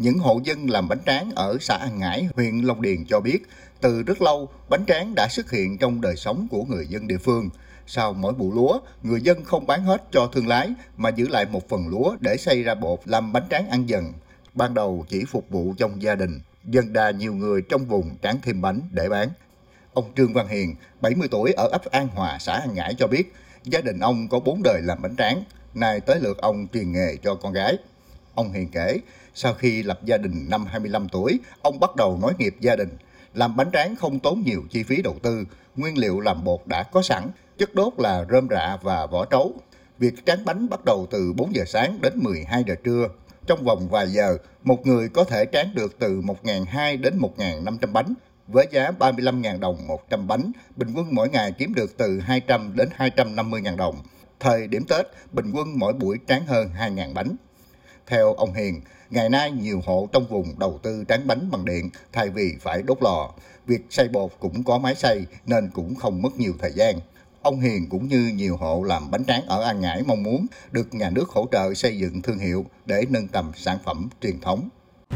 những hộ dân làm bánh tráng ở xã An Ngãi, huyện Long Điền cho biết, từ rất lâu, bánh tráng đã xuất hiện trong đời sống của người dân địa phương. Sau mỗi vụ lúa, người dân không bán hết cho thương lái mà giữ lại một phần lúa để xây ra bột làm bánh tráng ăn dần. Ban đầu chỉ phục vụ trong gia đình, dần đà nhiều người trong vùng tráng thêm bánh để bán. Ông Trương Văn Hiền, 70 tuổi ở ấp An Hòa, xã An Ngãi cho biết, gia đình ông có bốn đời làm bánh tráng, nay tới lượt ông truyền nghề cho con gái. Ông Hiền kể, sau khi lập gia đình năm 25 tuổi, ông bắt đầu nối nghiệp gia đình. Làm bánh tráng không tốn nhiều chi phí đầu tư, nguyên liệu làm bột đã có sẵn, chất đốt là rơm rạ và vỏ trấu. Việc tráng bánh bắt đầu từ 4 giờ sáng đến 12 giờ trưa. Trong vòng vài giờ, một người có thể tráng được từ 1.200 đến 1.500 bánh. Với giá 35.000 đồng 100 bánh, bình quân mỗi ngày kiếm được từ 200 đến 250.000 đồng. Thời điểm Tết, bình quân mỗi buổi tráng hơn 2.000 bánh. Theo ông Hiền, ngày nay nhiều hộ trong vùng đầu tư tráng bánh bằng điện thay vì phải đốt lò. Việc xay bột cũng có máy xay nên cũng không mất nhiều thời gian. Ông Hiền cũng như nhiều hộ làm bánh tráng ở An Ngãi mong muốn được nhà nước hỗ trợ xây dựng thương hiệu để nâng tầm sản phẩm truyền thống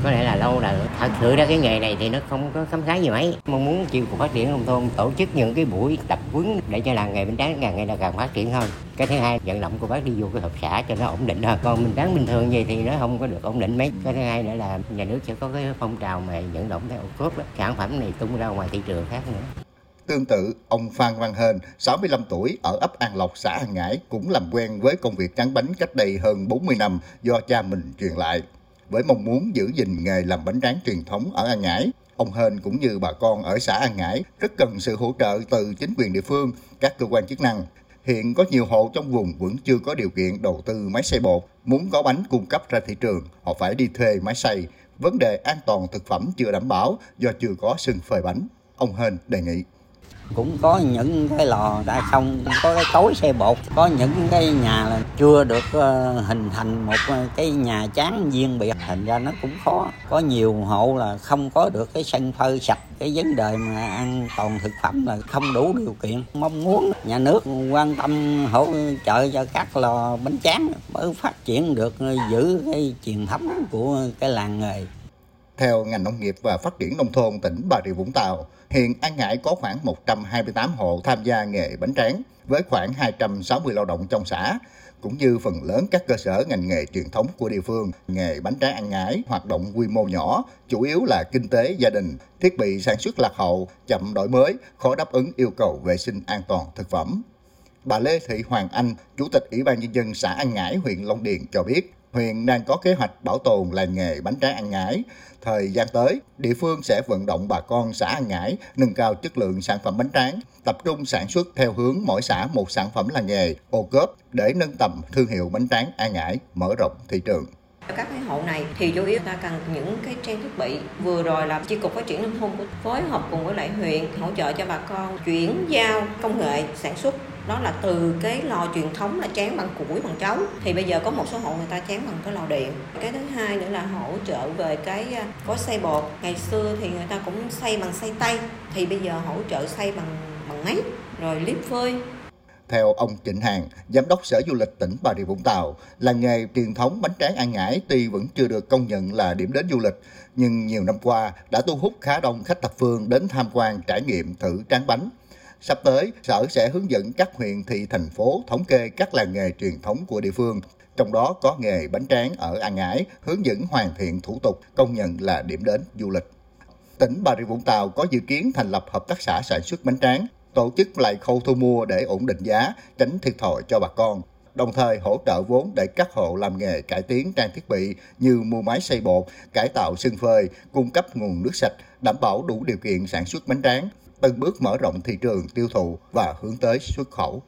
có lẽ là lâu rồi thật sự ra cái nghề này thì nó không có khám phá gì mấy. Mong muốn chiêu cục phát triển nông thôn tổ chức những cái buổi tập huấn để cho làng nghề bánh tráng càng ngày là càng phát triển hơn. Cái thứ hai vận động cô bác đi vô cái hợp xã cho nó ổn định hơn. Còn mình bán bình thường vậy thì nó không có được ổn định mấy. Cái thứ hai nữa là nhà nước sẽ có cái phong trào mà vận động theo ô cốp đó sản phẩm này tung ra ngoài thị trường khác nữa. Tương tự, ông Phan Văn Hên, 65 tuổi, ở ấp An Lộc, xã An Ngãi, cũng làm quen với công việc tráng bánh cách đây hơn 40 năm do cha mình truyền lại với mong muốn giữ gìn nghề làm bánh tráng truyền thống ở An Ngãi. Ông Hên cũng như bà con ở xã An Ngãi rất cần sự hỗ trợ từ chính quyền địa phương, các cơ quan chức năng. Hiện có nhiều hộ trong vùng vẫn chưa có điều kiện đầu tư máy xay bột. Muốn có bánh cung cấp ra thị trường, họ phải đi thuê máy xay. Vấn đề an toàn thực phẩm chưa đảm bảo do chưa có sân phơi bánh. Ông Hên đề nghị cũng có những cái lò đã xong có cái cối xe bột, có những cái nhà là chưa được ờ, hình thành một cái nhà chán riêng biệt. Thành ra nó cũng khó. Có nhiều hộ là không có được cái sân phơi sạch. Cái vấn đề mà an toàn thực phẩm là không đủ điều kiện. Mong muốn nhà nước quan tâm hỗ trợ cho các lò bánh tráng mới phát triển được, giữ cái truyền thống của cái làng nghề theo ngành nông nghiệp và phát triển nông thôn tỉnh Bà Rịa Vũng Tàu, hiện An Ngãi có khoảng 128 hộ tham gia nghề bánh tráng với khoảng 260 lao động trong xã, cũng như phần lớn các cơ sở ngành nghề truyền thống của địa phương. Nghề bánh tráng An Ngãi hoạt động quy mô nhỏ, chủ yếu là kinh tế gia đình, thiết bị sản xuất lạc hậu, chậm đổi mới, khó đáp ứng yêu cầu vệ sinh an toàn thực phẩm. Bà Lê Thị Hoàng Anh, Chủ tịch Ủy ban Nhân dân xã An Ngãi, huyện Long Điền cho biết, huyện đang có kế hoạch bảo tồn làng nghề bánh tráng An Ngãi. Thời gian tới, địa phương sẽ vận động bà con xã An Ngãi nâng cao chất lượng sản phẩm bánh tráng, tập trung sản xuất theo hướng mỗi xã một sản phẩm làng nghề, ô cốp để nâng tầm thương hiệu bánh tráng An Ngãi, mở rộng thị trường. Các cái hộ này thì chủ yếu ta cần những cái trang thiết bị. Vừa rồi là chi cục phát triển nông thôn phối hợp cùng với lại huyện hỗ trợ cho bà con chuyển giao công nghệ sản xuất đó là từ cái lò truyền thống là chán bằng củi bằng chấu. Thì bây giờ có một số hộ người ta chán bằng cái lò điện. Cái thứ hai nữa là hỗ trợ về cái à, có xay bột. Ngày xưa thì người ta cũng xay bằng xay tay. Thì bây giờ hỗ trợ xay bằng bằng máy rồi liếp phơi. Theo ông Trịnh Hàng, Giám đốc Sở Du lịch tỉnh Bà Rịa Vũng Tàu, làng nghề truyền thống bánh tráng An Ngãi tuy vẫn chưa được công nhận là điểm đến du lịch, nhưng nhiều năm qua đã thu hút khá đông khách thập phương đến tham quan trải nghiệm thử tráng bánh. Sắp tới, Sở sẽ hướng dẫn các huyện thị thành phố thống kê các làng nghề truyền thống của địa phương, trong đó có nghề bánh tráng ở An Ngãi, hướng dẫn hoàn thiện thủ tục công nhận là điểm đến du lịch. Tỉnh Bà Rịa Vũng Tàu có dự kiến thành lập hợp tác xã sản xuất bánh tráng, tổ chức lại khâu thu mua để ổn định giá, tránh thiệt thòi cho bà con. Đồng thời hỗ trợ vốn để các hộ làm nghề cải tiến trang thiết bị như mua máy xay bột, cải tạo sân phơi, cung cấp nguồn nước sạch, đảm bảo đủ điều kiện sản xuất bánh tráng, từng bước mở rộng thị trường tiêu thụ và hướng tới xuất khẩu.